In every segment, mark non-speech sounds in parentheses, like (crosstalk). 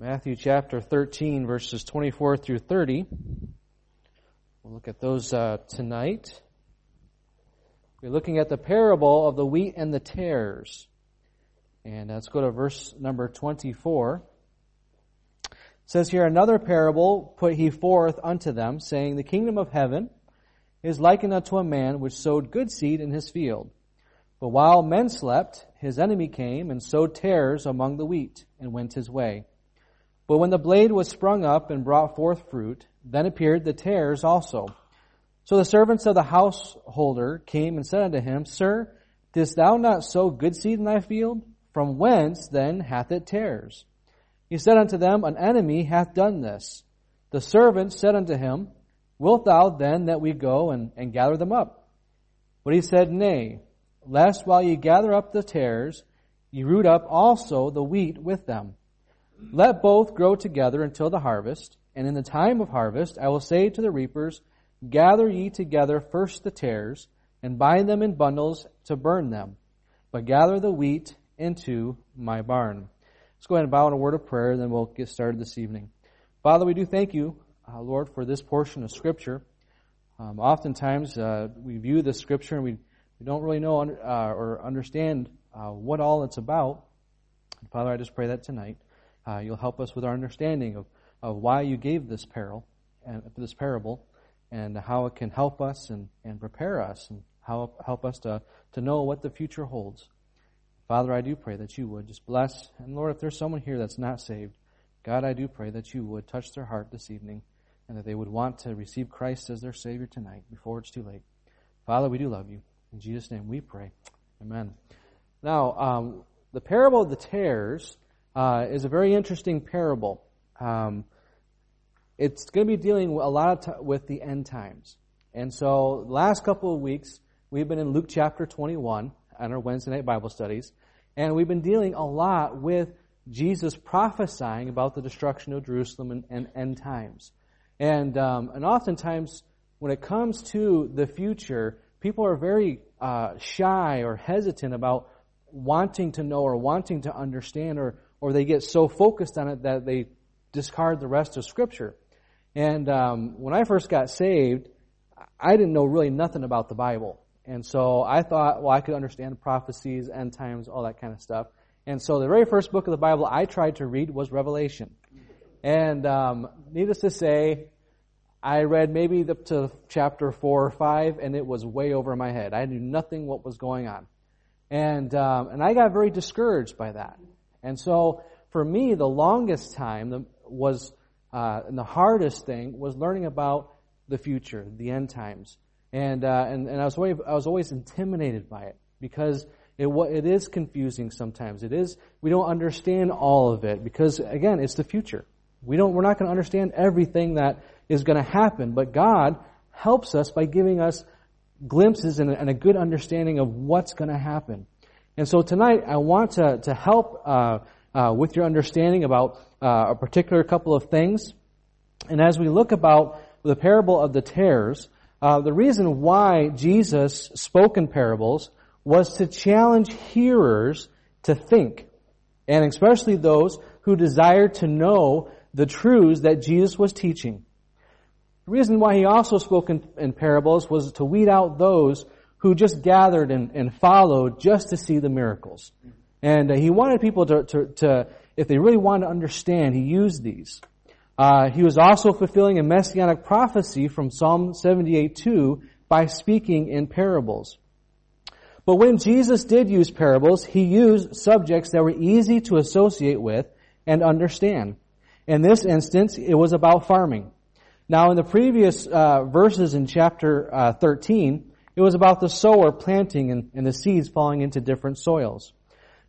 Matthew chapter 13, verses 24 through 30. We'll look at those uh, tonight. We're looking at the parable of the wheat and the tares. And let's go to verse number 24. It says here, Another parable put he forth unto them, saying, The kingdom of heaven is likened unto a man which sowed good seed in his field. But while men slept, his enemy came and sowed tares among the wheat, and went his way. But when the blade was sprung up and brought forth fruit, then appeared the tares also. So the servants of the householder came and said unto him, Sir, didst thou not sow good seed in thy field? From whence then hath it tares? He said unto them, An enemy hath done this. The servant said unto him, Wilt thou then that we go and, and gather them up? But he said, Nay, lest while ye gather up the tares, ye root up also the wheat with them. Let both grow together until the harvest, and in the time of harvest I will say to the reapers, Gather ye together first the tares, and bind them in bundles to burn them, but gather the wheat into my barn. Let's go ahead and bow in a word of prayer, and then we'll get started this evening. Father, we do thank you, uh, Lord, for this portion of Scripture. Um, oftentimes, uh, we view this Scripture and we, we don't really know uh, or understand uh, what all it's about. Father, I just pray that tonight uh, you'll help us with our understanding of, of why you gave this parable and this parable and how it can help us and, and prepare us and how help us to, to know what the future holds. Father, I do pray that you would just bless. And Lord, if there's someone here that's not saved, God, I do pray that you would touch their heart this evening and that they would want to receive Christ as their Savior tonight before it's too late. Father, we do love you. In Jesus' name we pray. Amen. Now, um, the parable of the tares uh, is a very interesting parable. Um, it's going to be dealing a lot t- with the end times. And so, last couple of weeks, we've been in Luke chapter 21 on our Wednesday night Bible studies, and we've been dealing a lot with Jesus prophesying about the destruction of Jerusalem and, and end times. And, um, and oftentimes, when it comes to the future, people are very uh, shy or hesitant about wanting to know or wanting to understand or, or they get so focused on it that they discard the rest of Scripture. And um, when I first got saved, I didn't know really nothing about the Bible. And so I thought, well, I could understand prophecies, end times, all that kind of stuff. And so the very first book of the Bible I tried to read was Revelation. And um, needless to say, I read maybe up to chapter four or five, and it was way over my head. I knew nothing what was going on, and um, and I got very discouraged by that. And so for me, the longest time was, uh, and the hardest thing was learning about the future, the end times. And, uh, and, and I was always, I was always intimidated by it because it, it is confusing sometimes. It is, we don't understand all of it because again, it's the future. We don't, we're not going to understand everything that is going to happen, but God helps us by giving us glimpses and a, and a good understanding of what's going to happen. And so tonight, I want to, to help uh, uh, with your understanding about uh, a particular couple of things. And as we look about the parable of the tares, uh, the reason why Jesus spoke in parables was to challenge hearers to think, and especially those who desired to know the truths that Jesus was teaching. The reason why he also spoke in, in parables was to weed out those who just gathered and, and followed just to see the miracles. And uh, he wanted people to, to, to, if they really wanted to understand, he used these. Uh, he was also fulfilling a messianic prophecy from Psalm 78:2 by speaking in parables. But when Jesus did use parables, he used subjects that were easy to associate with and understand. In this instance, it was about farming. Now, in the previous uh, verses in chapter uh, 13, it was about the sower planting and, and the seeds falling into different soils.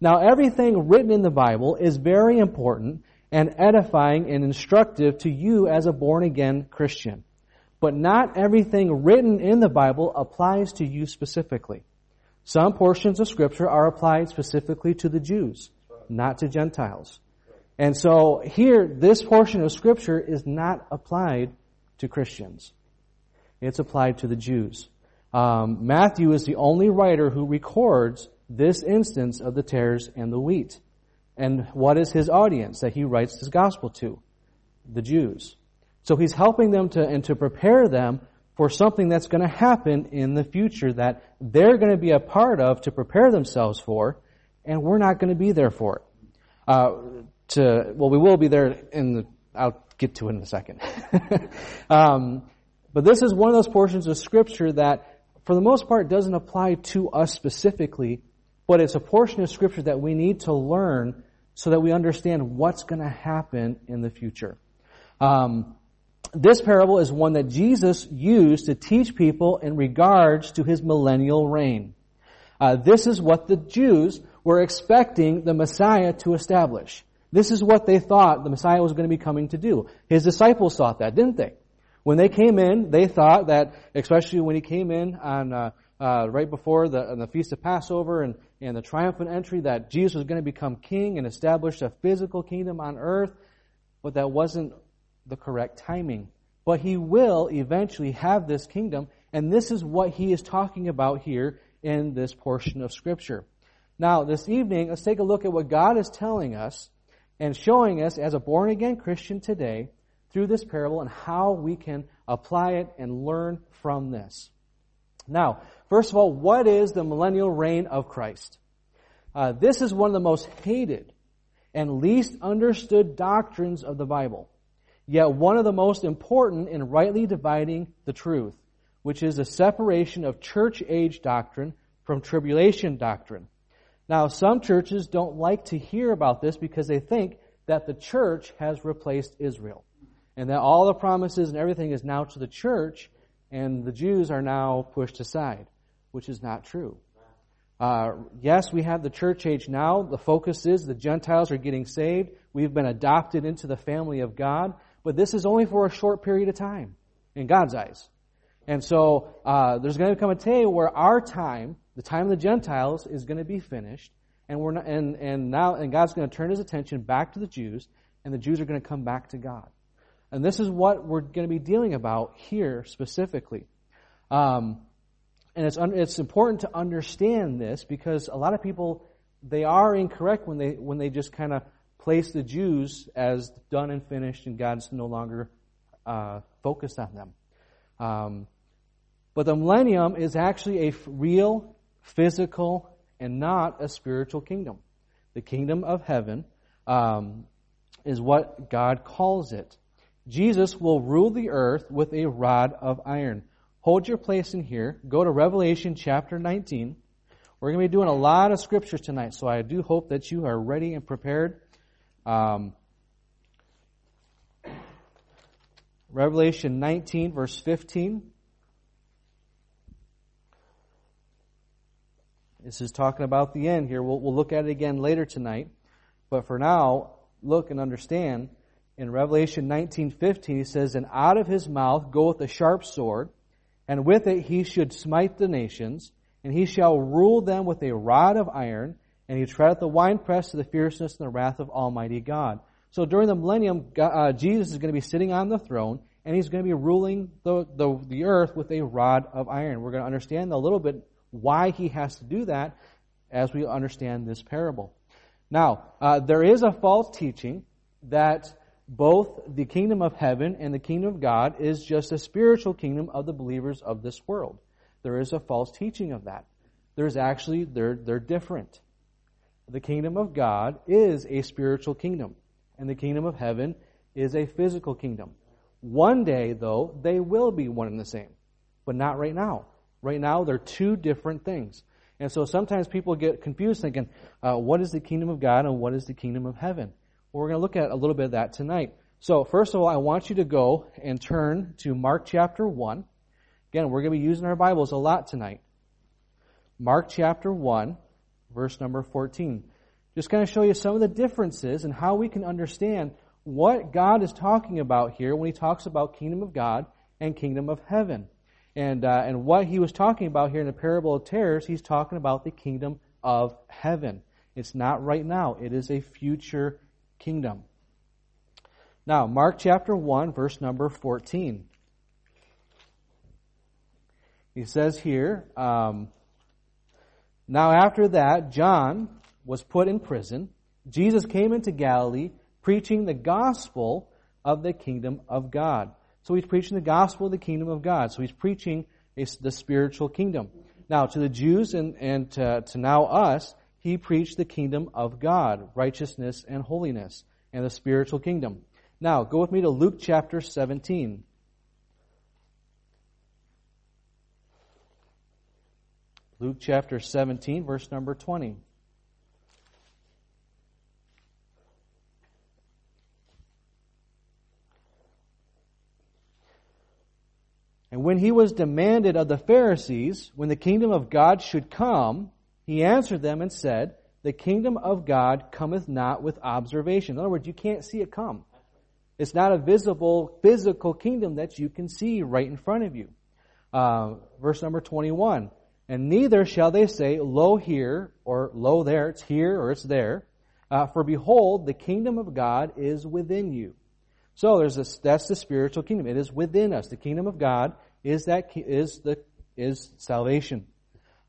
Now, everything written in the Bible is very important and edifying and instructive to you as a born again Christian. But not everything written in the Bible applies to you specifically. Some portions of scripture are applied specifically to the Jews, not to Gentiles. And so here, this portion of scripture is not applied to Christians. It's applied to the Jews. Um, Matthew is the only writer who records this instance of the tares and the wheat. And what is his audience that he writes his gospel to? The Jews. So he's helping them to, and to prepare them for something that's going to happen in the future that they're going to be a part of to prepare themselves for, and we're not going to be there for it. Uh, to well, we will be there in the. I'll get to it in a second. (laughs) um, but this is one of those portions of Scripture that, for the most part, doesn't apply to us specifically, but it's a portion of Scripture that we need to learn so that we understand what's going to happen in the future. Um, this parable is one that Jesus used to teach people in regards to his millennial reign. Uh, this is what the Jews were expecting the Messiah to establish. This is what they thought the Messiah was going to be coming to do. His disciples thought that, didn't they? When they came in, they thought that, especially when he came in on uh, uh, right before the, the feast of Passover and, and the triumphant entry, that Jesus was going to become king and establish a physical kingdom on earth. But that wasn't the correct timing. But he will eventually have this kingdom, and this is what he is talking about here in this portion of Scripture. Now, this evening, let's take a look at what God is telling us and showing us as a born again Christian today through this parable and how we can apply it and learn from this. Now, first of all, what is the millennial reign of Christ? Uh, this is one of the most hated and least understood doctrines of the Bible, yet one of the most important in rightly dividing the truth, which is the separation of church age doctrine from tribulation doctrine. Now, some churches don't like to hear about this because they think that the church has replaced Israel. And that all the promises and everything is now to the church, and the Jews are now pushed aside, which is not true. Uh, yes, we have the church age now. The focus is the Gentiles are getting saved. We've been adopted into the family of God, but this is only for a short period of time in God's eyes. And so uh, there's going to come a day where our time the time of the Gentiles is going to be finished, and we're not, and, and now and God's going to turn his attention back to the Jews, and the Jews are going to come back to God. And this is what we're going to be dealing about here specifically. Um, and it's un, it's important to understand this because a lot of people they are incorrect when they when they just kind of place the Jews as done and finished, and God's no longer uh, focused on them. Um, but the millennium is actually a real physical and not a spiritual kingdom. The kingdom of heaven um, is what God calls it. Jesus will rule the earth with a rod of iron. Hold your place in here. Go to Revelation chapter 19. We're going to be doing a lot of scriptures tonight, so I do hope that you are ready and prepared. Um, Revelation 19, verse 15. This is talking about the end here. We'll, we'll look at it again later tonight. But for now, look and understand. In Revelation 19:15, he says, "And out of his mouth goeth a sharp sword, and with it he should smite the nations, and he shall rule them with a rod of iron, and he treadeth the winepress to the fierceness and the wrath of Almighty God." So during the millennium, God, uh, Jesus is going to be sitting on the throne, and he's going to be ruling the, the, the earth with a rod of iron. We're going to understand a little bit why he has to do that as we understand this parable. Now, uh, there is a false teaching that both the kingdom of heaven and the kingdom of God is just a spiritual kingdom of the believers of this world. There is a false teaching of that. There's actually, they're, they're different. The kingdom of God is a spiritual kingdom, and the kingdom of heaven is a physical kingdom. One day, though, they will be one and the same, but not right now. Right now, they're two different things. And so sometimes people get confused thinking, uh, what is the kingdom of God and what is the kingdom of heaven? Well, we're going to look at a little bit of that tonight. So, first of all, I want you to go and turn to Mark chapter 1. Again, we're going to be using our Bibles a lot tonight. Mark chapter 1, verse number 14. Just kind of show you some of the differences and how we can understand what God is talking about here when he talks about kingdom of God and kingdom of heaven. And, uh, and what he was talking about here in the parable of tares, he's talking about the kingdom of heaven. It's not right now, it is a future kingdom. Now, Mark chapter 1, verse number 14. He says here, um, Now after that, John was put in prison, Jesus came into Galilee preaching the gospel of the kingdom of God. So he's preaching the gospel of the kingdom of God. So he's preaching the spiritual kingdom. Now, to the Jews and, and to, to now us, he preached the kingdom of God, righteousness and holiness, and the spiritual kingdom. Now, go with me to Luke chapter 17. Luke chapter 17, verse number 20. And when he was demanded of the Pharisees when the kingdom of God should come, he answered them and said, The kingdom of God cometh not with observation. In other words, you can't see it come. It's not a visible, physical kingdom that you can see right in front of you. Uh, verse number 21. And neither shall they say, Lo here, or Lo there, it's here or it's there. Uh, for behold, the kingdom of God is within you. So there's this, that's the spiritual kingdom. It is within us. The kingdom of God is that is the is salvation.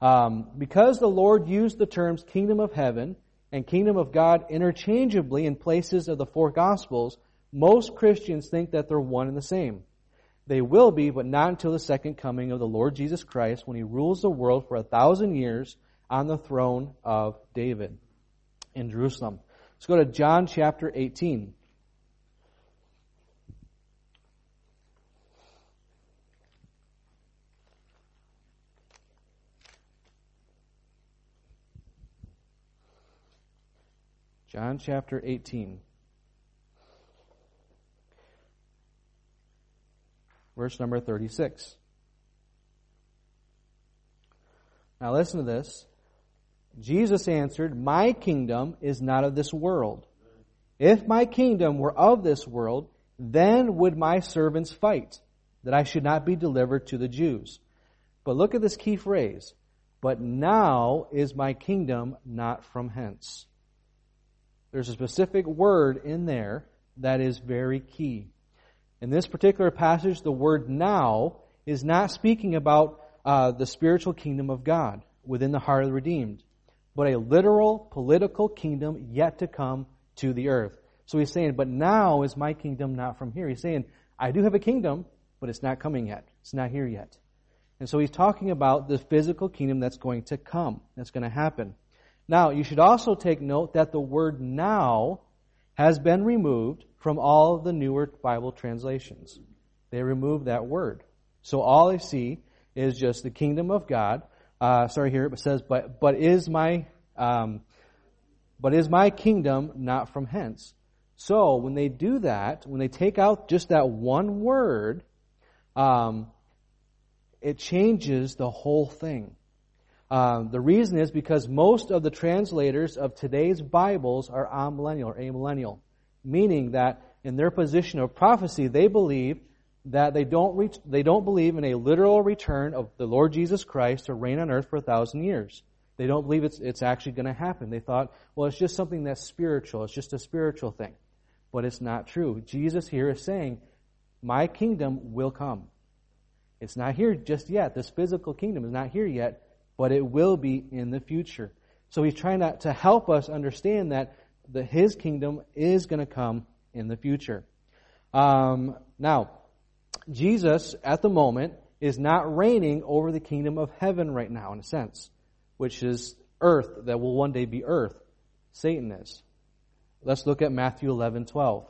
Um, because the Lord used the terms kingdom of heaven and kingdom of God interchangeably in places of the four gospels, most Christians think that they're one and the same. They will be, but not until the second coming of the Lord Jesus Christ when he rules the world for a thousand years on the throne of David in Jerusalem. Let's go to John chapter 18. John chapter 18. Verse number 36. Now listen to this. Jesus answered, My kingdom is not of this world. If my kingdom were of this world, then would my servants fight, that I should not be delivered to the Jews. But look at this key phrase. But now is my kingdom not from hence. There's a specific word in there that is very key. In this particular passage, the word now is not speaking about uh, the spiritual kingdom of God within the heart of the redeemed, but a literal political kingdom yet to come to the earth. So he's saying, but now is my kingdom not from here. He's saying, I do have a kingdom, but it's not coming yet. It's not here yet. And so he's talking about the physical kingdom that's going to come, that's going to happen. Now, you should also take note that the word now has been removed from all of the newer Bible translations. They removed that word. So all I see is just the kingdom of God. Uh, sorry, here it says, but, but is my, um, but is my kingdom not from hence? So when they do that, when they take out just that one word, um, it changes the whole thing. Um, the reason is because most of the translators of today's Bibles are amillennial or amillennial, meaning that in their position of prophecy, they believe that they don't reach, they don't believe in a literal return of the Lord Jesus Christ to reign on earth for a thousand years. They don't believe it's, it's actually going to happen. They thought, well, it's just something that's spiritual. It's just a spiritual thing. But it's not true. Jesus here is saying, my kingdom will come. It's not here just yet. This physical kingdom is not here yet but it will be in the future. So he's trying to, to help us understand that the, his kingdom is going to come in the future. Um, now, Jesus, at the moment, is not reigning over the kingdom of heaven right now, in a sense, which is earth, that will one day be earth. Satan is. Let's look at Matthew 11, 12.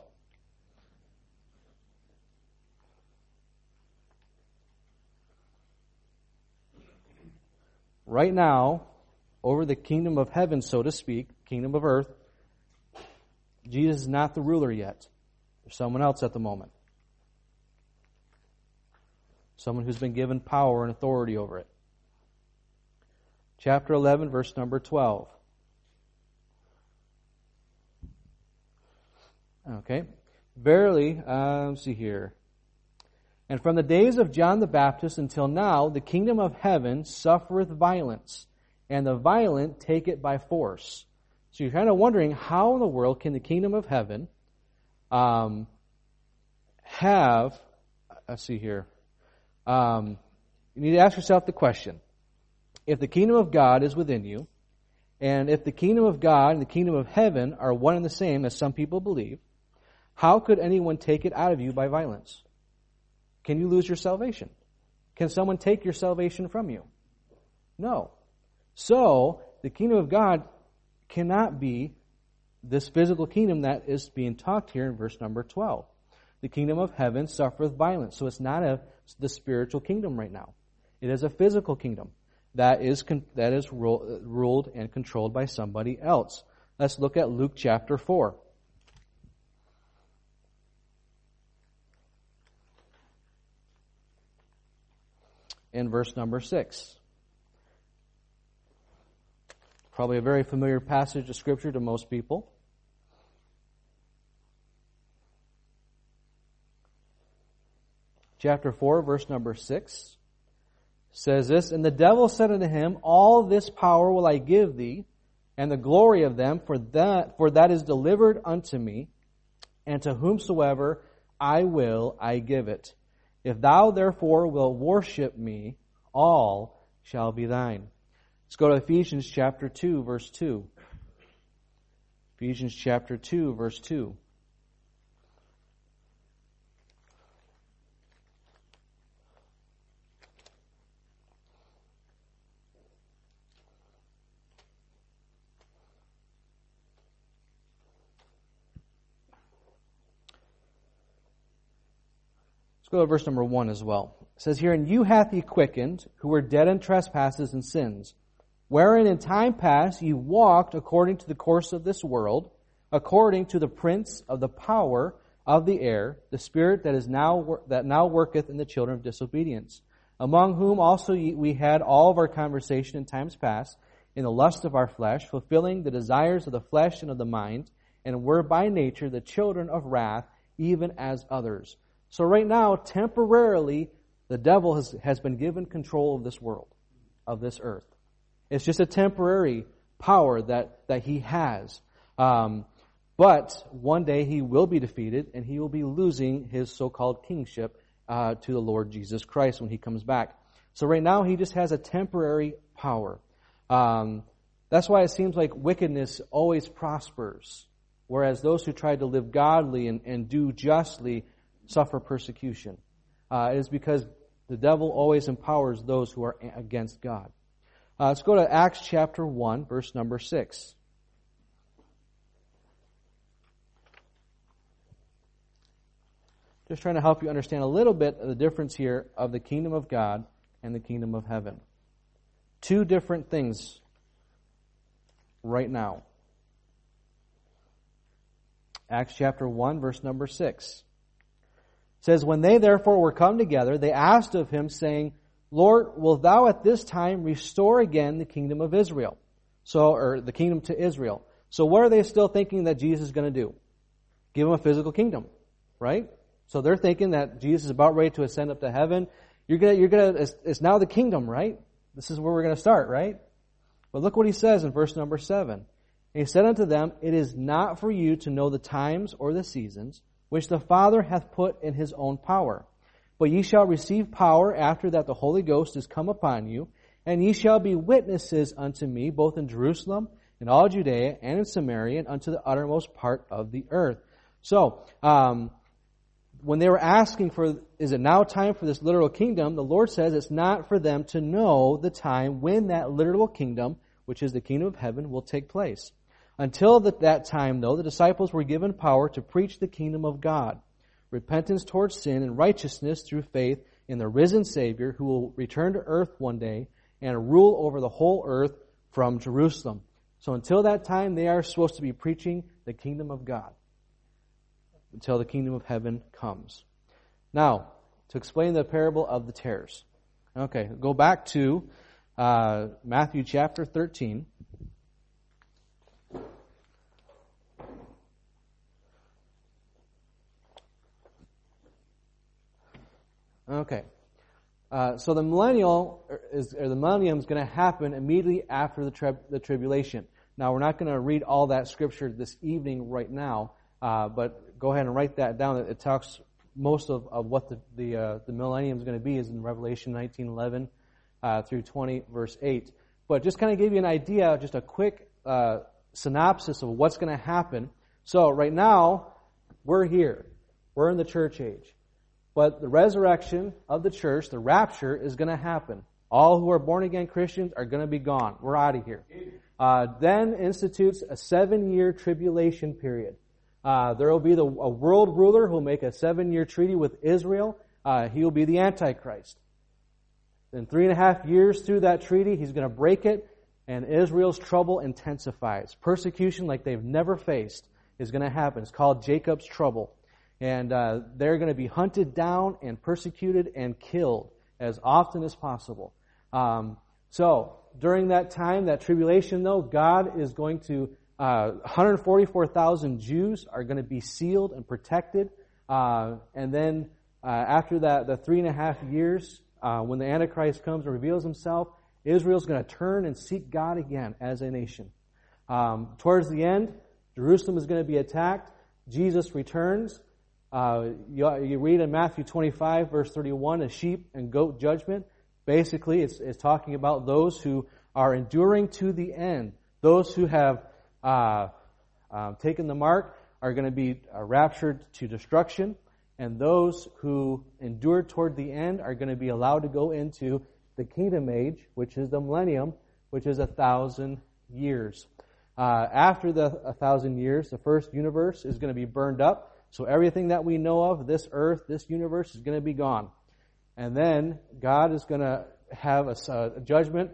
Right now, over the kingdom of heaven, so to speak, kingdom of earth, Jesus is not the ruler yet. There's someone else at the moment. Someone who's been given power and authority over it. Chapter 11, verse number 12. Okay. Verily, uh, see here. And from the days of John the Baptist until now, the kingdom of heaven suffereth violence, and the violent take it by force. So you're kind of wondering how in the world can the kingdom of heaven um, have, let's see here, um, you need to ask yourself the question if the kingdom of God is within you, And if the kingdom of God and the kingdom of heaven are one and the same, as some people believe, how could anyone take it out of you by violence? Can you lose your salvation? Can someone take your salvation from you? No. So, the kingdom of God cannot be this physical kingdom that is being talked here in verse number 12. The kingdom of heaven suffereth violence. So it's not a, the spiritual kingdom right now. It is a physical kingdom that is, that is ruled and controlled by somebody else. Let's look at Luke chapter 4. In verse number 6. Probably a very familiar passage of Scripture to most people. Chapter 4, verse number 6 says this, And the devil said unto him, All this power will I give thee, and the glory of them, for that, for that is delivered unto me, and to whomsoever I will I give it. If thou therefore wilt worship me, all shall be thine. Let's go to Ephesians chapter 2, verse 2. Ephesians chapter 2, verse 2. Go to verse number one as well. It says here, And you hath he quickened, who were dead in trespasses and sins, wherein in time past ye walked according to the course of this world, according to the prince of the power of the air, the spirit that is now that now worketh in the children of disobedience, among whom also we had all of our conversation in times past, in the lust of our flesh, fulfilling the desires of the flesh and of the mind, and were by nature the children of wrath, even as others. So right now, temporarily, the devil has, has been given control of this world, of this earth. It's just a temporary power that, that he has. Um, but one day he will be defeated and he will be losing his so-called kingship uh, to the Lord Jesus Christ when he comes back. So right now he just has a temporary power. Um, that's why it seems like wickedness always prospers, whereas those who try to live godly and, and do justly suffer persecution. Uh, it is because the devil always empowers those who are against God. Uh, let's go to Acts chapter 1, verse number 6. Just trying to help you understand a little bit of the difference here of the kingdom of God and the kingdom of heaven. Two different things right now. Acts chapter 1, verse number 6 says, When they therefore were come together, they asked of him, saying, Lord, wilt thou at this time restore again the kingdom of Israel? So, or the kingdom to Israel. So what are they still thinking that Jesus is going to do? Give them a physical kingdom, right? So they're thinking that Jesus is about ready to ascend up to heaven. You're gonna, you're gonna, it's, it's now the kingdom, right? This is where we're gonna start, right? But look what he says in verse number seven. And he said unto them, It is not for you to know the times or the seasons which the Father hath put in his own power. But ye shall receive power after that the Holy Ghost is come upon you, and ye shall be witnesses unto me both in Jerusalem, in all Judea, and in Samaria, and unto the uttermost part of the earth. So, um, when they were asking for, is it now time for this literal kingdom? The Lord says it's not for them to know the time when that literal kingdom, which is the kingdom of heaven, will take place. Until that time, though, the disciples were given power to preach the kingdom of God, repentance towards sin and righteousness through faith in the risen Savior who will return to earth one day and rule over the whole earth from Jerusalem. So until that time, they are supposed to be preaching the kingdom of God until the kingdom of heaven comes. Now, to explain the parable of the tares. Okay, go back to uh, Matthew chapter 13. Okay. Uh, so the millennial is, or the millennium is going to happen immediately after the, tri- the tribulation. Now we're not going to read all that scripture this evening right now, uh, but go ahead and write that down. It, talks most of, of what the the, uh, the millennium is going to be is in Revelation 19:11 uh, through 20 verse 8. But just kind of give you an idea, just a quick uh, synopsis of what's going to happen. So right now, we're here. We're in the church age. But the resurrection of the church, the rapture, is going to happen. All who are born again Christians are going to be gone. We're out of here. Uh, then institutes a seven year tribulation period. Uh, there will be the, a world ruler who will make a seven year treaty with Israel. Uh, he will be the Antichrist. Then three and a half years through that treaty, he's going to break it, and Israel's trouble intensifies. Persecution like they've never faced is going to happen. It's called Jacob's trouble. And uh, they're going to be hunted down and persecuted and killed as often as possible. Um, so, during that time, that tribulation, though, God is going to, uh, 144,000 Jews are going to be sealed and protected. Uh, and then, uh, after that, the three and a half years, uh, when the Antichrist comes and reveals himself, Israel's going to turn and seek God again as a nation. Um, towards the end, Jerusalem is going to be attacked. Jesus returns. Uh, you, you, read in Matthew 25, verse 31, a sheep and goat judgment. Basically, it's, it's talking about those who are enduring to the end. Those who have uh, uh, taken the mark are going to be uh, raptured to destruction, and those who endure toward the end are going to be allowed to go into the kingdom age, which is the millennium, which is a thousand years. Uh, after the a thousand years, the first universe is going to be burned up. So everything that we know of, this earth, this universe, is going to be gone. And then God is going to have a, a judgment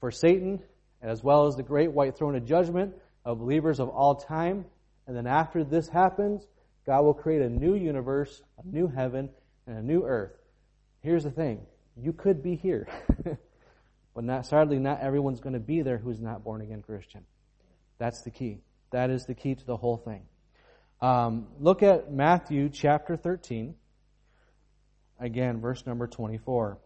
for Satan, as well as the great white throne of judgment of believers of all time. And then after this happens, God will create a new universe, a new heaven, and a new earth. Here's the thing. You could be here. (laughs) but not, sadly, not everyone's going to be there who's not born again Christian. That's the key. That is the key to the whole thing. Um, look at Matthew chapter 13. Again, verse number 24.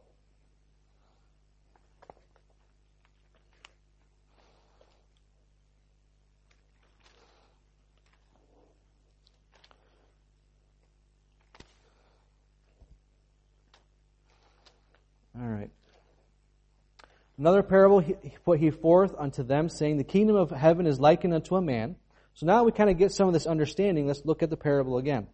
All right. Another parable he put he forth unto them, saying, The kingdom of heaven is likened unto a man. So now we kind of get some of this understanding. Let's look at the parable again.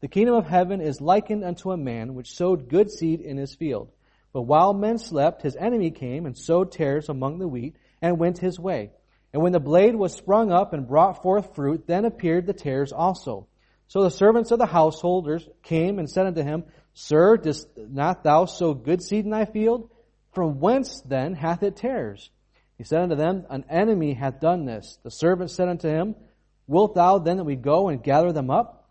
The kingdom of heaven is likened unto a man which sowed good seed in his field. But while men slept, his enemy came and sowed tares among the wheat and went his way. And when the blade was sprung up and brought forth fruit, then appeared the tares also. So the servants of the householders came and said unto him, Sir, didst not thou sow good seed in thy field? From whence then hath it tares? He said unto them, An enemy hath done this. The servant said unto him, Wilt thou then that we go and gather them up?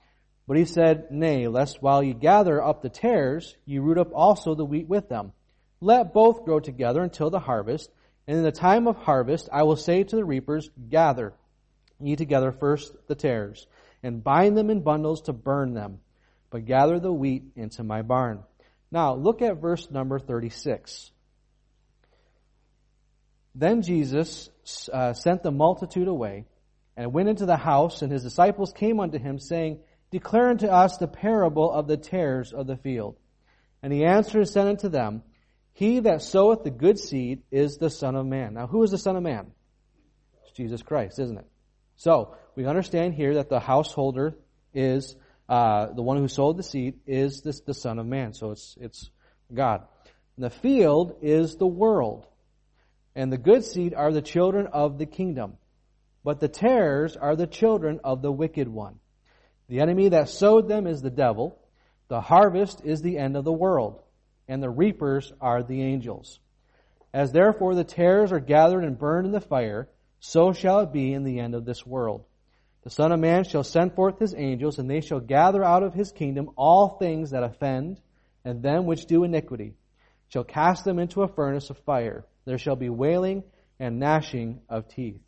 But he said, Nay, lest while ye gather up the tares, ye root up also the wheat with them. Let both grow together until the harvest. And in the time of harvest, I will say to the reapers, Gather ye together first the tares, and bind them in bundles to burn them, but gather the wheat into my barn. Now, look at verse number 36. Then Jesus uh, sent the multitude away and went into the house, and his disciples came unto him, saying, Declare unto us the parable of the tares of the field. And he answered and said unto them, He that soweth the good seed is the Son of Man. Now, who is the Son of Man? It's Jesus Christ, isn't it? So, we understand here that the householder is, uh, the one who sowed the seed is this, the Son of Man. So it's, it's God. And the field is the world. And the good seed are the children of the kingdom. But the tares are the children of the wicked one. The enemy that sowed them is the devil. The harvest is the end of the world. And the reapers are the angels. As therefore the tares are gathered and burned in the fire, so shall it be in the end of this world. The Son of Man shall send forth his angels, and they shall gather out of his kingdom all things that offend, and them which do iniquity, shall cast them into a furnace of fire there shall be wailing and gnashing of teeth.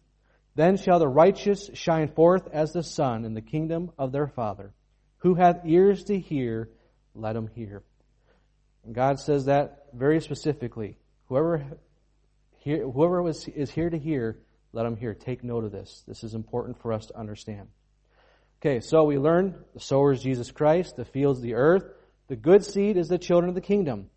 Then shall the righteous shine forth as the sun in the kingdom of their Father. Who hath ears to hear, let him hear. And God says that very specifically. Whoever, hear, whoever is here to hear, let him hear. Take note of this. This is important for us to understand. Okay, so we learned the sower is Jesus Christ, the fields the earth, the good seed is the children of the kingdom.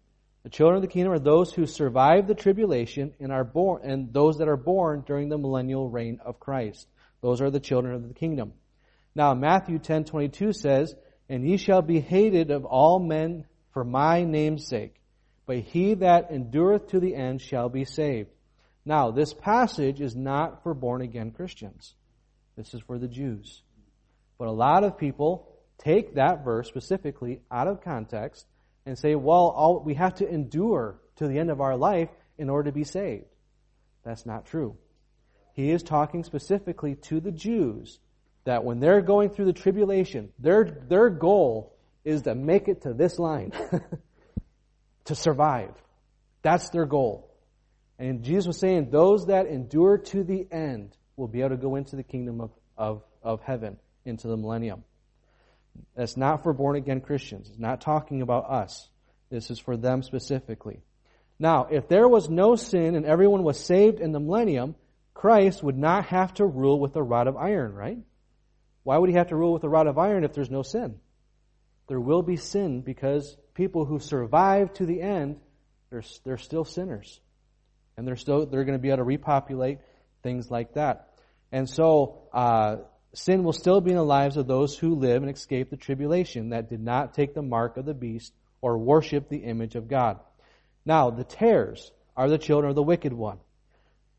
The children of the kingdom are those who survive the tribulation and are born, and those that are born during the millennial reign of Christ. Those are the children of the kingdom. Now, Matthew 10:22 says, "And ye shall be hated of all men for my name's sake, but he that endureth to the end shall be saved." Now, this passage is not for born again Christians. This is for the Jews. But a lot of people take that verse specifically out of context and say, well, all, we have to endure to the end of our life in order to be saved. That's not true. He is talking specifically to the Jews that when they're going through the tribulation, their, their goal is to make it to this line, (laughs) to survive. That's their goal. And Jesus was saying, those that endure to the end will be able to go into the kingdom of, of, of heaven, into the millennium. That's not for born again Christians. It's not talking about us. This is for them specifically. Now, if there was no sin and everyone was saved in the millennium, Christ would not have to rule with a rod of iron, right? Why would he have to rule with a rod of iron if there's no sin? There will be sin because people who survive to the end, they're, they're still sinners. And they're still, they're going to be able to repopulate things like that. And so, uh, sin will still be in the lives of those who live and escape the tribulation that did not take the mark of the beast or worship the image of God. Now, the tares are the children of the wicked one.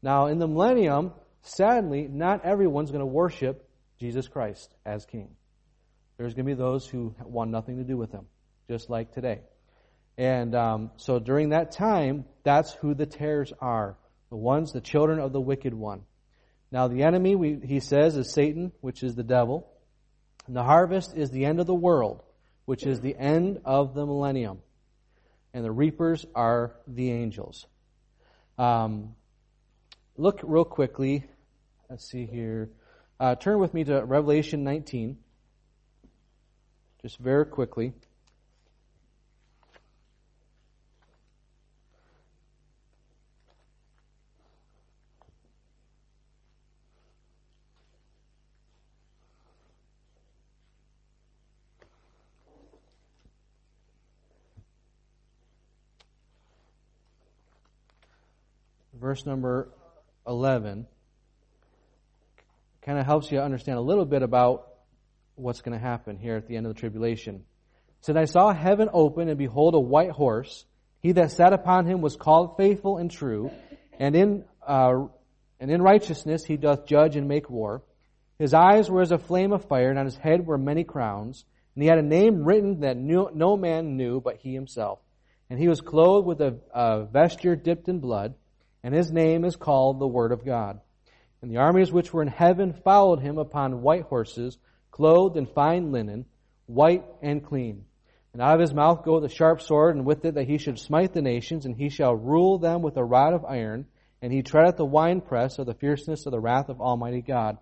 Now, in the millennium, sadly, not everyone's going to worship Jesus Christ as king. There's going to be those who want nothing to do with him, just like today. And um, so during that time, that's who the tares are. The ones, the children of the wicked one. Now the enemy, we, he says, is Satan, which is the devil. And the harvest is the end of the world, which is the end of the millennium. And the reapers are the angels. Um, look real quickly. Let's see here. Uh, turn with me to Revelation 19. Just very quickly. Verse number 11 kind of helps you understand a little bit about what's going to happen here at the end of the tribulation. It said, I saw heaven open, and behold, a white horse. He that sat upon him was called faithful and true, and in uh, and in righteousness he doth judge and make war. His eyes were as a flame of fire, and on his head were many crowns. And he had a name written that no man knew but he himself. And he was clothed with a, a vesture dipped in blood, and his name is called the Word of God. And the armies which were in heaven followed him upon white horses, clothed in fine linen, white and clean. And out of his mouth goeth a sharp sword, and with it that he should smite the nations, and he shall rule them with a rod of iron, and he treadeth the winepress of the fierceness of the wrath of Almighty God.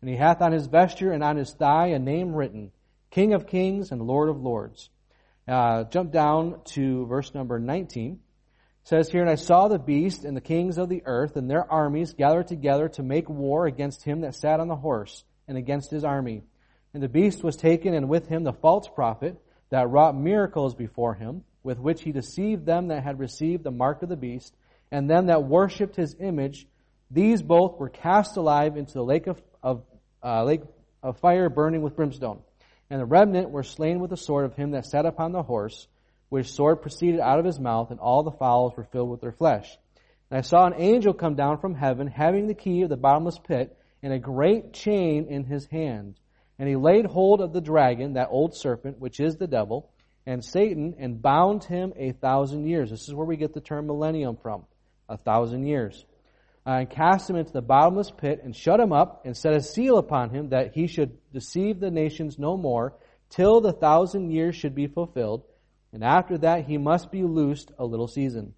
And he hath on his vesture and on his thigh a name written, King of kings and Lord of lords. Uh, jump down to verse number 19 says here, And I saw the beast and the kings of the earth and their armies gathered together to make war against him that sat on the horse and against his army. And the beast was taken, and with him the false prophet that wrought miracles before him, with which he deceived them that had received the mark of the beast, and them that worshipped his image. These both were cast alive into the lake of, of uh, lake of fire burning with brimstone. And the remnant were slain with the sword of him that sat upon the horse, which sword proceeded out of his mouth, and all the fowls were filled with their flesh. And I saw an angel come down from heaven, having the key of the bottomless pit, and a great chain in his hand. And he laid hold of the dragon, that old serpent, which is the devil, and Satan, and bound him a thousand years. This is where we get the term millennium from. A thousand years. Uh, and cast him into the bottomless pit, and shut him up, and set a seal upon him, that he should deceive the nations no more, till the thousand years should be fulfilled. And after that, he must be loosed a little season.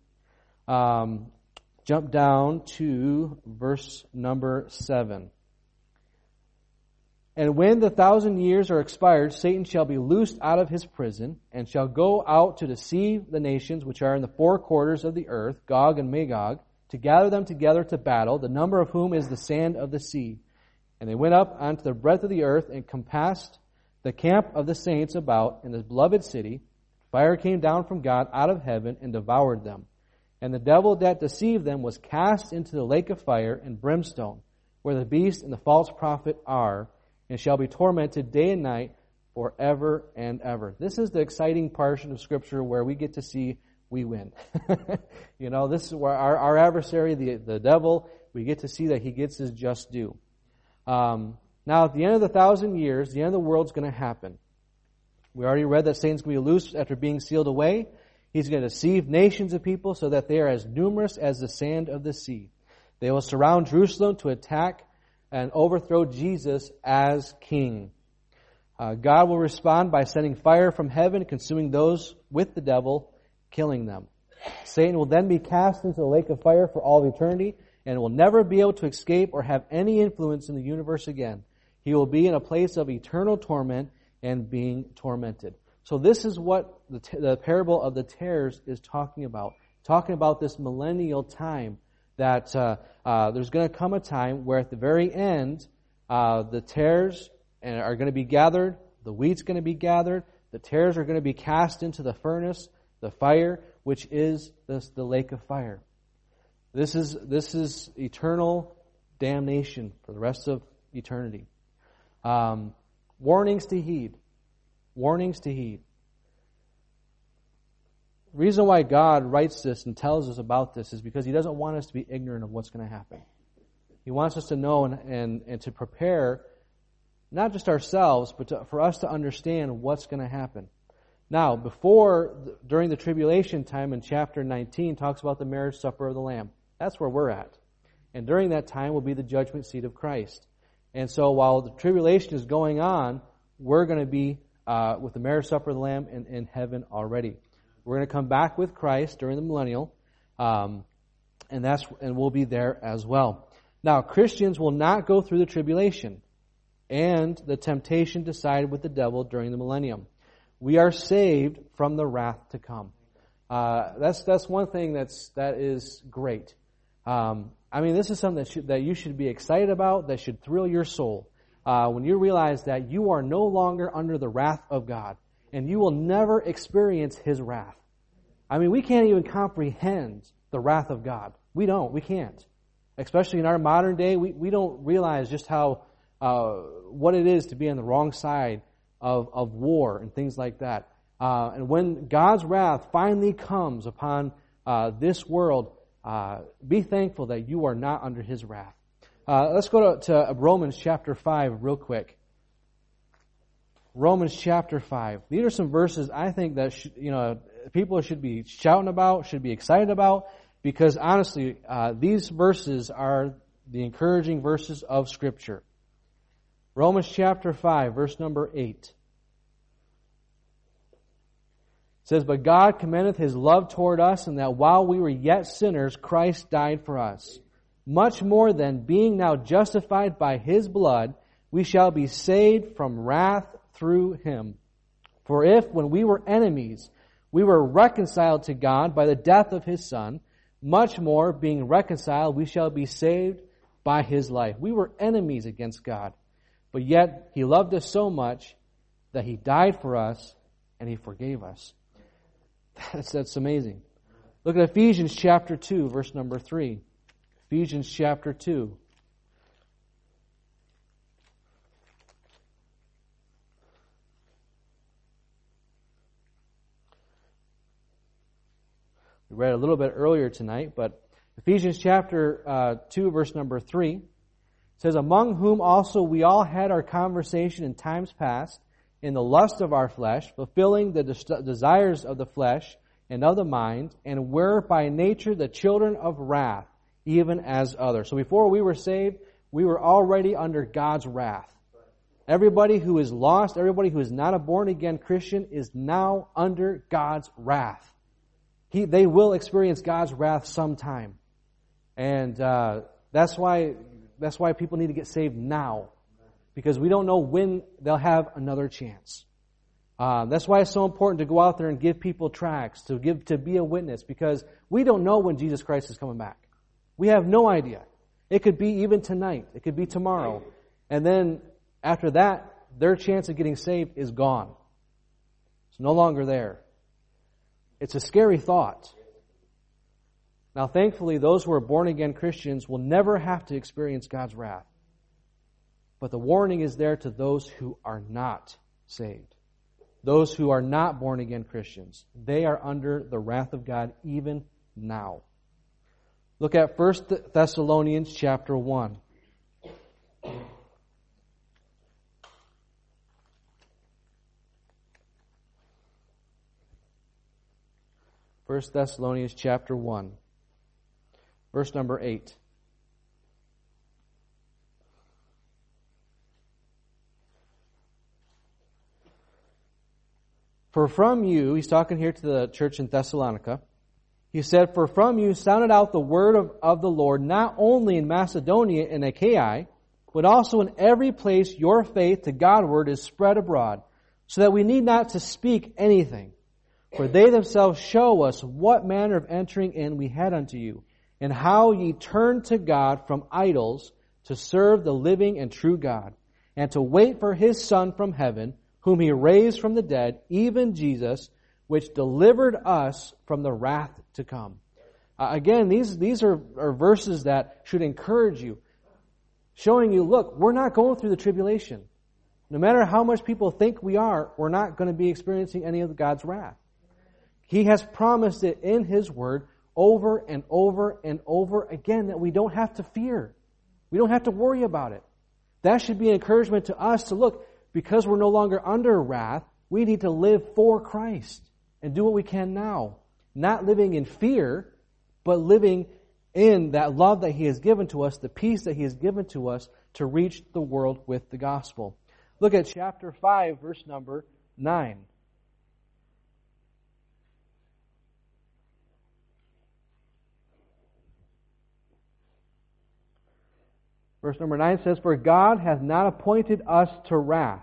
Um, jump down to verse number 7. And when the thousand years are expired, Satan shall be loosed out of his prison, and shall go out to deceive the nations which are in the four quarters of the earth, Gog and Magog, to gather them together to battle, the number of whom is the sand of the sea. And they went up unto the breadth of the earth, and compassed the camp of the saints about in the beloved city, Fire came down from God out of heaven and devoured them. And the devil that deceived them was cast into the lake of fire and brimstone, where the beast and the false prophet are, and shall be tormented day and night forever and ever. This is the exciting portion of Scripture where we get to see we win. (laughs) you know, this is where our, our adversary, the, the devil, we get to see that he gets his just due. Um, now, at the end of the thousand years, the end of the world's going to happen. We already read that Satan's going to be loose after being sealed away. He's going to deceive nations of people so that they are as numerous as the sand of the sea. They will surround Jerusalem to attack and overthrow Jesus as king. Uh, God will respond by sending fire from heaven, consuming those with the devil, killing them. Satan will then be cast into the lake of fire for all of eternity and will never be able to escape or have any influence in the universe again. He will be in a place of eternal torment and being tormented. So this is what the, t- the parable of the tares is talking about. Talking about this millennial time that uh, uh, there's going to come a time where at the very end, uh, the tares are going to be gathered, the wheat's going to be gathered, the tares are going to be cast into the furnace, the fire, which is this, the lake of fire. This is, this is eternal damnation for the rest of eternity. Um, warnings to heed. Warnings to heed. The reason why God writes this and tells us about this is because He doesn't want us to be ignorant of what's going to happen. He wants us to know and, and, and to prepare not just ourselves, but to, for us to understand what's going to happen. Now, before, during the tribulation time in chapter 19, talks about the marriage supper of the Lamb. That's where we're at. And during that time will be the judgment seat of Christ. And so while the tribulation is going on, we're going to be uh, with the marriage supper of the Lamb in, in heaven already. We're going to come back with Christ during the millennial, um, and that's and we'll be there as well. Now, Christians will not go through the tribulation and the temptation decided with the devil during the millennium. We are saved from the wrath to come. Uh, that's that's one thing that's that is great. Um, I mean, this is something that should, that you should be excited about. That should thrill your soul uh, when you realize that you are no longer under the wrath of God, and you will never experience His wrath. I mean, we can't even comprehend the wrath of God. We don't. We can't. Especially in our modern day, we, we don't realize just how uh, what it is to be on the wrong side of, of war and things like that. Uh, and when God's wrath finally comes upon uh, this world, uh, be thankful that you are not under His wrath. Uh, let's go to, to, Romans chapter 5 real quick. Romans chapter 5. These are some verses I think that, sh- you know, people should be shouting about, should be excited about, because honestly, uh, these verses are the encouraging verses of Scripture. Romans chapter 5, verse number 8. Says, But God commendeth his love toward us, and that while we were yet sinners, Christ died for us. Much more than, being now justified by his blood, we shall be saved from wrath through him. For if, when we were enemies, we were reconciled to God by the death of his Son, much more, being reconciled, we shall be saved by his life. We were enemies against God, but yet he loved us so much that he died for us and he forgave us. That's, that's amazing. Look at Ephesians chapter 2, verse number 3. Ephesians chapter 2. We read a little bit earlier tonight, but Ephesians chapter uh, 2, verse number 3 says, Among whom also we all had our conversation in times past in the lust of our flesh, fulfilling the desires of the flesh and of the mind, and were by nature the children of wrath, even as others. So before we were saved, we were already under God's wrath. Everybody who is lost, everybody who is not a born again Christian is now under God's wrath. He, they will experience God's wrath sometime. And uh, that's why that's why people need to get saved now because we don't know when they'll have another chance. Uh, that's why it's so important to go out there and give people tracts, to give, to be a witness, because we don't know when Jesus Christ is coming back. We have no idea. It could be even tonight. It could be tomorrow. And then after that, their chance of getting saved is gone. It's no longer there. It's a scary thought. Now, thankfully, those who are born again Christians will never have to experience God's wrath. But the warning is there to those who are not saved. Those who are not born again Christians. They are under the wrath of God even now. Look at 1 Thessalonians chapter 1. First Thessalonians chapter 1, verse number 8. For from you, he's talking here to the church in Thessalonica, he said, For from you sounded out the word of, of the Lord, not only in Macedonia and Achaia, but also in every place your faith to Godward is spread abroad, so that we need not to speak anything. For they themselves show us what manner of entering in we had unto you, and how ye turned to God from idols to serve the living and true God, and to wait for his Son from heaven, whom he raised from the dead, even Jesus, which delivered us from the wrath to come. Uh, again, these, these are, are verses that should encourage you, showing you, look, we're not going through the tribulation. No matter how much people think we are, we're not going to be experiencing any of God's wrath. He has promised it in His Word over and over and over again that we don't have to fear. We don't have to worry about it. That should be an encouragement to us to look, because we're no longer under wrath, we need to live for Christ and do what we can now. Not living in fear, but living in that love that He has given to us, the peace that He has given to us to reach the world with the gospel. Look at chapter 5, verse number 9. Verse number 9 says, For God hath not appointed us to wrath,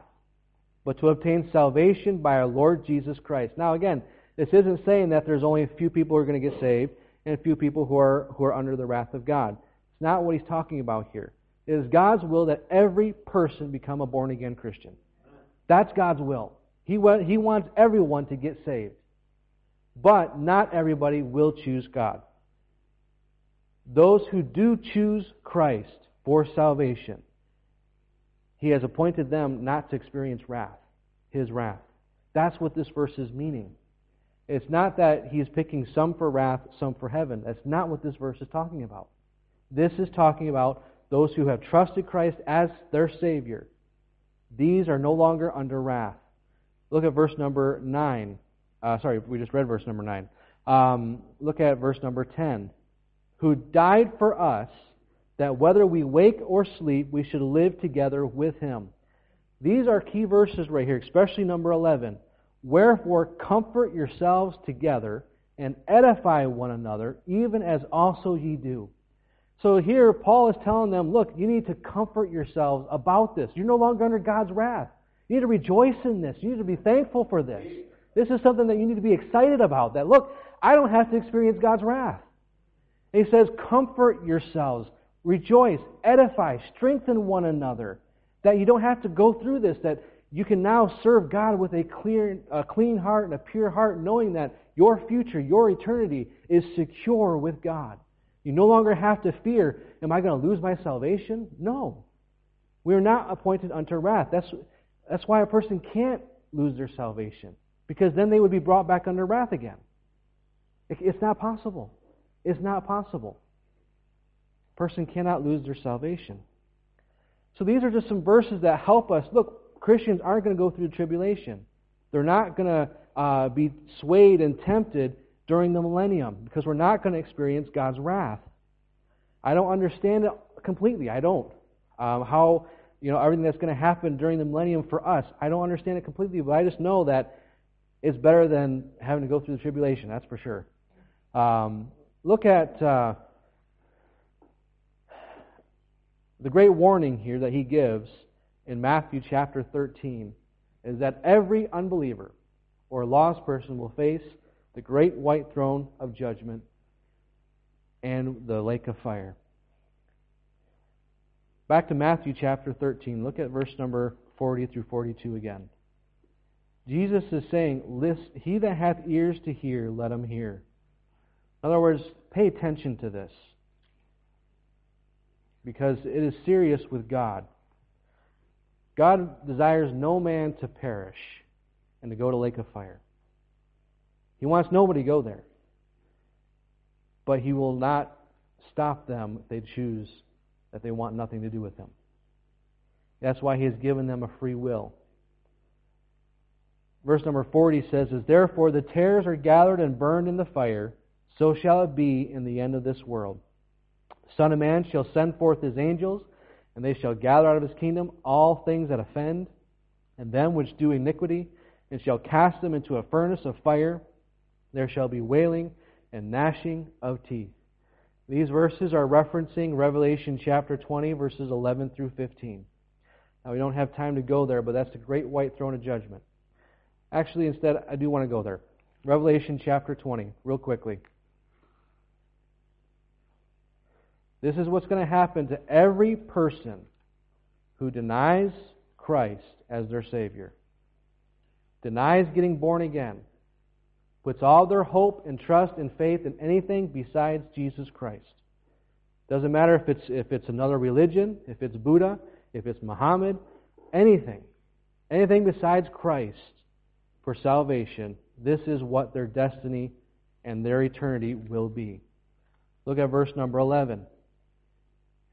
but to obtain salvation by our Lord Jesus Christ. Now again, this isn't saying that there's only a few people who are going to get saved and a few people who are, who are under the wrath of God. It's not what he's talking about here. It is God's will that every person become a born again Christian. That's God's will. He, he wants everyone to get saved. But not everybody will choose God. Those who do choose Christ for salvation, he has appointed them not to experience wrath, his wrath. That's what this verse is meaning. It's not that he's picking some for wrath, some for heaven. That's not what this verse is talking about. This is talking about those who have trusted Christ as their Savior. These are no longer under wrath. Look at verse number 9. Uh, sorry, we just read verse number 9. Um, look at verse number 10. Who died for us that whether we wake or sleep, we should live together with him. These are key verses right here, especially number 11. Wherefore, comfort yourselves together and edify one another, even as also ye do. So here, Paul is telling them, look, you need to comfort yourselves about this. You're no longer under God's wrath. You need to rejoice in this. You need to be thankful for this. This is something that you need to be excited about. That, look, I don't have to experience God's wrath. he says, comfort yourselves Rejoice, edify, strengthen one another. That you don't have to go through this, that you can now serve God with a clear, a clean heart and a pure heart, knowing that your future, your eternity is secure with God. You no longer have to fear, am I going to lose my salvation? No. We are not appointed unto wrath. That's, that's why a person can't lose their salvation, because then they would be brought back under wrath again. It's not possible. It's not possible person cannot lose their salvation. So these are just some verses that help us. Look, Christians aren't going to go through the tribulation. They're not going to uh, be swayed and tempted during the millennium because we're not going to experience God's wrath. I don't understand it completely. I don't. Um, how, you know, everything that's going to happen during the millennium for us, I don't understand it completely, but I just know that it's better than having to go through the tribulation, that's for sure. Um, look at. Uh, The great warning here that he gives in Matthew chapter 13 is that every unbeliever or lost person will face the great white throne of judgment and the lake of fire. Back to Matthew chapter 13. Look at verse number 40 through 42 again. Jesus is saying, List, He that hath ears to hear, let him hear. In other words, pay attention to this. Because it is serious with God. God desires no man to perish and to go to lake of fire. He wants nobody to go there. But he will not stop them if they choose that they want nothing to do with him. That's why he has given them a free will. Verse number 40 says, As therefore the tares are gathered and burned in the fire, so shall it be in the end of this world. Son of Man shall send forth his angels, and they shall gather out of his kingdom all things that offend, and them which do iniquity, and shall cast them into a furnace of fire. There shall be wailing and gnashing of teeth. These verses are referencing Revelation chapter 20, verses 11 through 15. Now, we don't have time to go there, but that's the great white throne of judgment. Actually, instead, I do want to go there. Revelation chapter 20, real quickly. This is what's going to happen to every person who denies Christ as their Savior, denies getting born again, puts all their hope and trust and faith in anything besides Jesus Christ. Doesn't matter if it's if it's another religion, if it's Buddha, if it's Muhammad, anything. Anything besides Christ for salvation, this is what their destiny and their eternity will be. Look at verse number 11.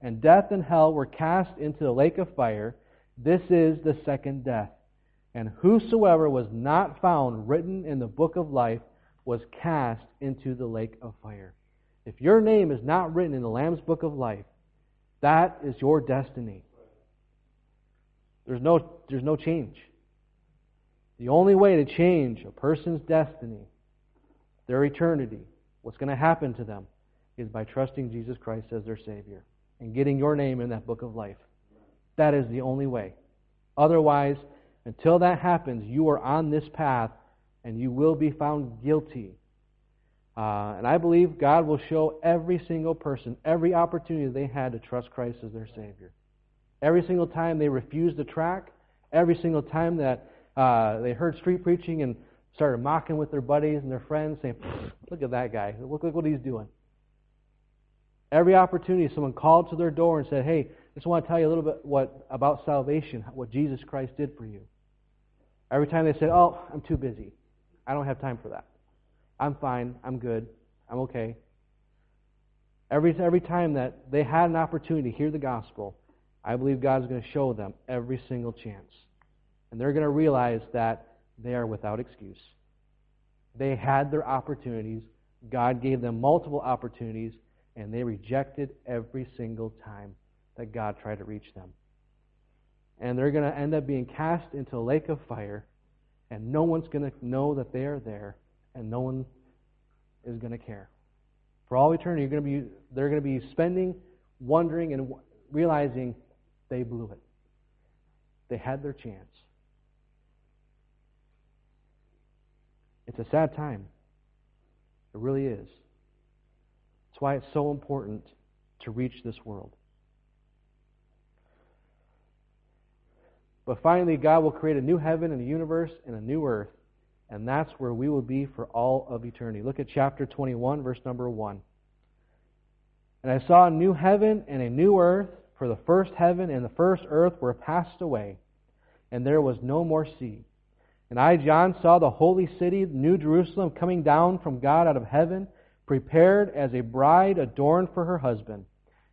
And death and hell were cast into the lake of fire. This is the second death. And whosoever was not found written in the book of life was cast into the lake of fire. If your name is not written in the Lamb's book of life, that is your destiny. There's no, there's no change. The only way to change a person's destiny, their eternity, what's going to happen to them, is by trusting Jesus Christ as their Savior and getting your name in that book of life. That is the only way. Otherwise, until that happens, you are on this path and you will be found guilty. Uh, and I believe God will show every single person every opportunity they had to trust Christ as their Savior. Every single time they refused the track, every single time that uh, they heard street preaching and started mocking with their buddies and their friends, saying, Look at that guy. Look, look what he's doing. Every opportunity, someone called to their door and said, Hey, I just want to tell you a little bit what, about salvation, what Jesus Christ did for you. Every time they said, Oh, I'm too busy. I don't have time for that. I'm fine. I'm good. I'm okay. Every, every time that they had an opportunity to hear the gospel, I believe God is going to show them every single chance. And they're going to realize that they are without excuse. They had their opportunities. God gave them multiple opportunities, and they rejected every single time that God tried to reach them. And they're going to end up being cast into a lake of fire, and no one's going to know that they are there, and no one is going to care. For all eternity, you're going to be, they're going to be spending, wondering, and realizing they blew it. They had their chance. It's a sad time. It really is. That's why it's so important to reach this world. But finally, God will create a new heaven and a universe and a new earth, and that's where we will be for all of eternity. Look at chapter 21, verse number 1. And I saw a new heaven and a new earth, for the first heaven and the first earth were passed away, and there was no more sea. And I, John, saw the holy city, New Jerusalem, coming down from God out of heaven, prepared as a bride adorned for her husband.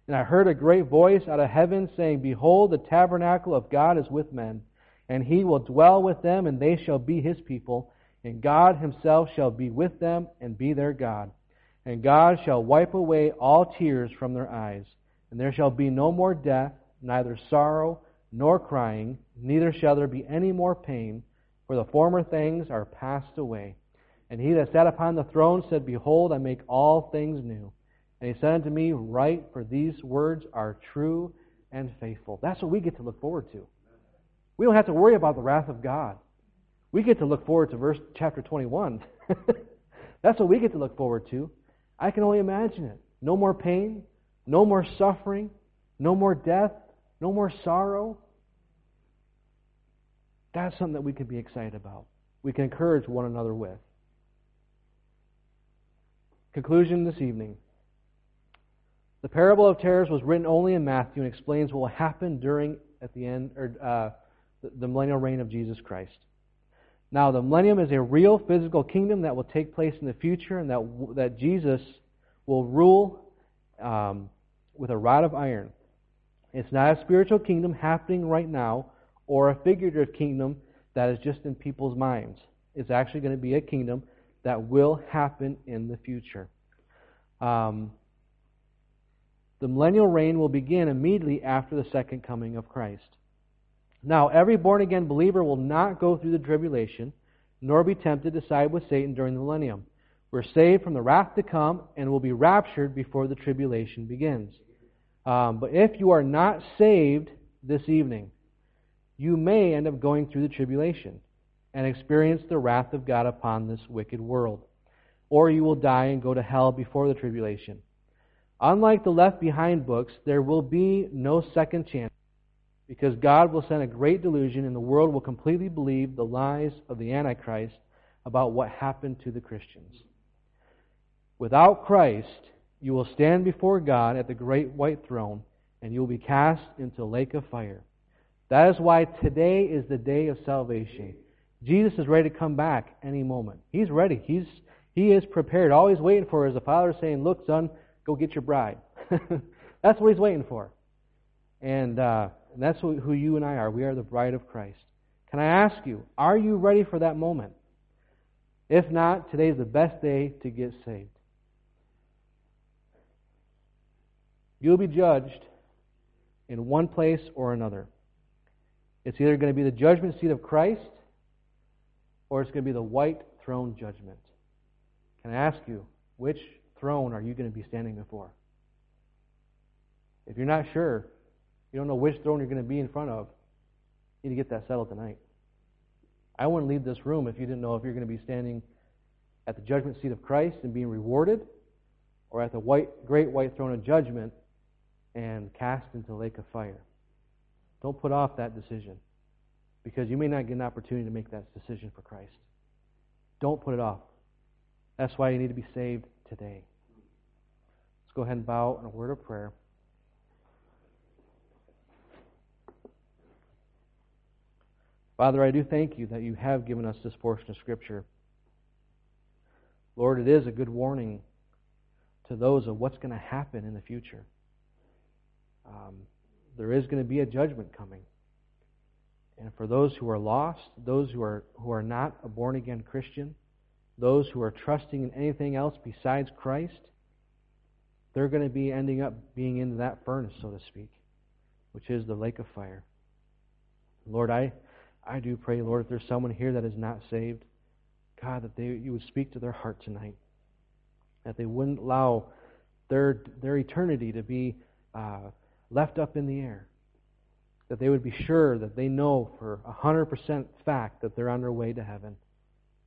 And I heard a great voice out of heaven saying, Behold, the tabernacle of God is with men, and he will dwell with them, and they shall be his people, and God himself shall be with them and be their God. And God shall wipe away all tears from their eyes, and there shall be no more death, neither sorrow nor crying, neither shall there be any more pain for the former things are passed away. And he that sat upon the throne said, Behold, I make all things new. And he said unto me, Write, for these words are true and faithful. That's what we get to look forward to. We don't have to worry about the wrath of God. We get to look forward to verse chapter 21. (laughs) That's what we get to look forward to. I can only imagine it. No more pain, no more suffering, no more death, no more sorrow. That's something that we can be excited about. We can encourage one another with. Conclusion this evening. The parable of tares was written only in Matthew and explains what will happen during at the end or uh, the, the millennial reign of Jesus Christ. Now, the millennium is a real physical kingdom that will take place in the future, and that that Jesus will rule um, with a rod of iron. It's not a spiritual kingdom happening right now, or a figurative kingdom that is just in people's minds. It's actually going to be a kingdom that will happen in the future. Um, the millennial reign will begin immediately after the second coming of Christ. Now, every born again believer will not go through the tribulation, nor be tempted to side with Satan during the millennium. We're saved from the wrath to come and will be raptured before the tribulation begins. Um, but if you are not saved this evening, you may end up going through the tribulation and experience the wrath of God upon this wicked world. Or you will die and go to hell before the tribulation. Unlike the left behind books, there will be no second chance because God will send a great delusion and the world will completely believe the lies of the Antichrist about what happened to the Christians. Without Christ, you will stand before God at the great white throne and you will be cast into a lake of fire. That is why today is the day of salvation. Jesus is ready to come back any moment. He's ready. He's he is prepared. All he's waiting for is the Father saying, "Look, son, go get your bride." (laughs) that's what he's waiting for, and, uh, and that's who, who you and I are. We are the bride of Christ. Can I ask you, are you ready for that moment? If not, today is the best day to get saved. You'll be judged in one place or another. It's either going to be the judgment seat of Christ or it's going to be the white throne judgment. Can I ask you, which throne are you going to be standing before? If you're not sure, you don't know which throne you're going to be in front of, you need to get that settled tonight. I wouldn't leave this room if you didn't know if you're going to be standing at the judgment seat of Christ and being rewarded, or at the white, great white throne of judgment and cast into the lake of fire. Don't put off that decision because you may not get an opportunity to make that decision for Christ. Don't put it off. That's why you need to be saved today. Let's go ahead and bow in a word of prayer. Father, I do thank you that you have given us this portion of Scripture. Lord, it is a good warning to those of what's going to happen in the future. Um, there is going to be a judgment coming. And for those who are lost, those who are, who are not a born again Christian, those who are trusting in anything else besides Christ, they're going to be ending up being in that furnace, so to speak, which is the lake of fire. Lord, I, I do pray, Lord, if there's someone here that is not saved, God, that they, you would speak to their heart tonight. That they wouldn't allow their, their eternity to be uh, left up in the air. That they would be sure that they know for a 100% fact that they're on their way to heaven.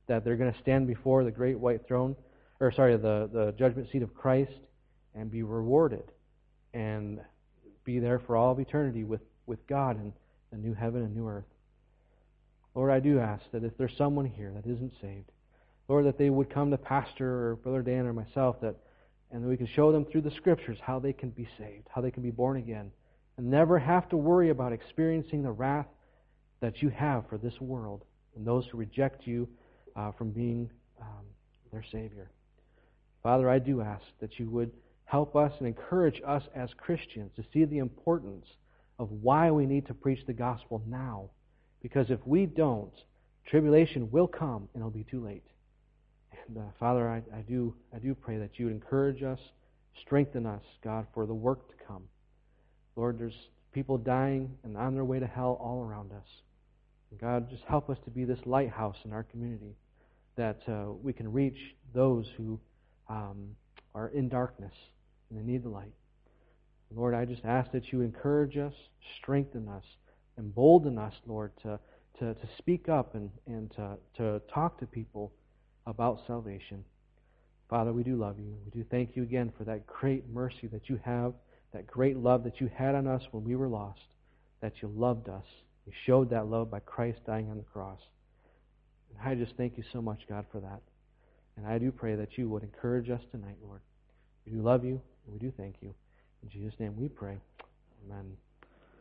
That they're going to stand before the great white throne, or sorry, the, the judgment seat of Christ and be rewarded and be there for all of eternity with, with God in the new heaven and new earth. Lord, I do ask that if there's someone here that isn't saved, Lord, that they would come to Pastor or Brother Dan or myself that and we can show them through the scriptures how they can be saved, how they can be born again, and never have to worry about experiencing the wrath that you have for this world and those who reject you uh, from being um, their Savior. Father, I do ask that you would help us and encourage us as Christians to see the importance of why we need to preach the gospel now. Because if we don't, tribulation will come and it'll be too late. And uh, Father, I, I, do, I do pray that you would encourage us, strengthen us, God, for the work to come. Lord, there's people dying and on their way to hell all around us. And God, just help us to be this lighthouse in our community that uh, we can reach those who um, are in darkness and they need the light. Lord, I just ask that you encourage us, strengthen us, embolden us, Lord, to, to, to speak up and, and to, to talk to people about salvation. Father, we do love you. We do thank you again for that great mercy that you have, that great love that you had on us when we were lost, that you loved us. You showed that love by Christ dying on the cross. And I just thank you so much, God, for that. And I do pray that you would encourage us tonight, Lord. We do love you, and we do thank you. In Jesus' name we pray. Amen.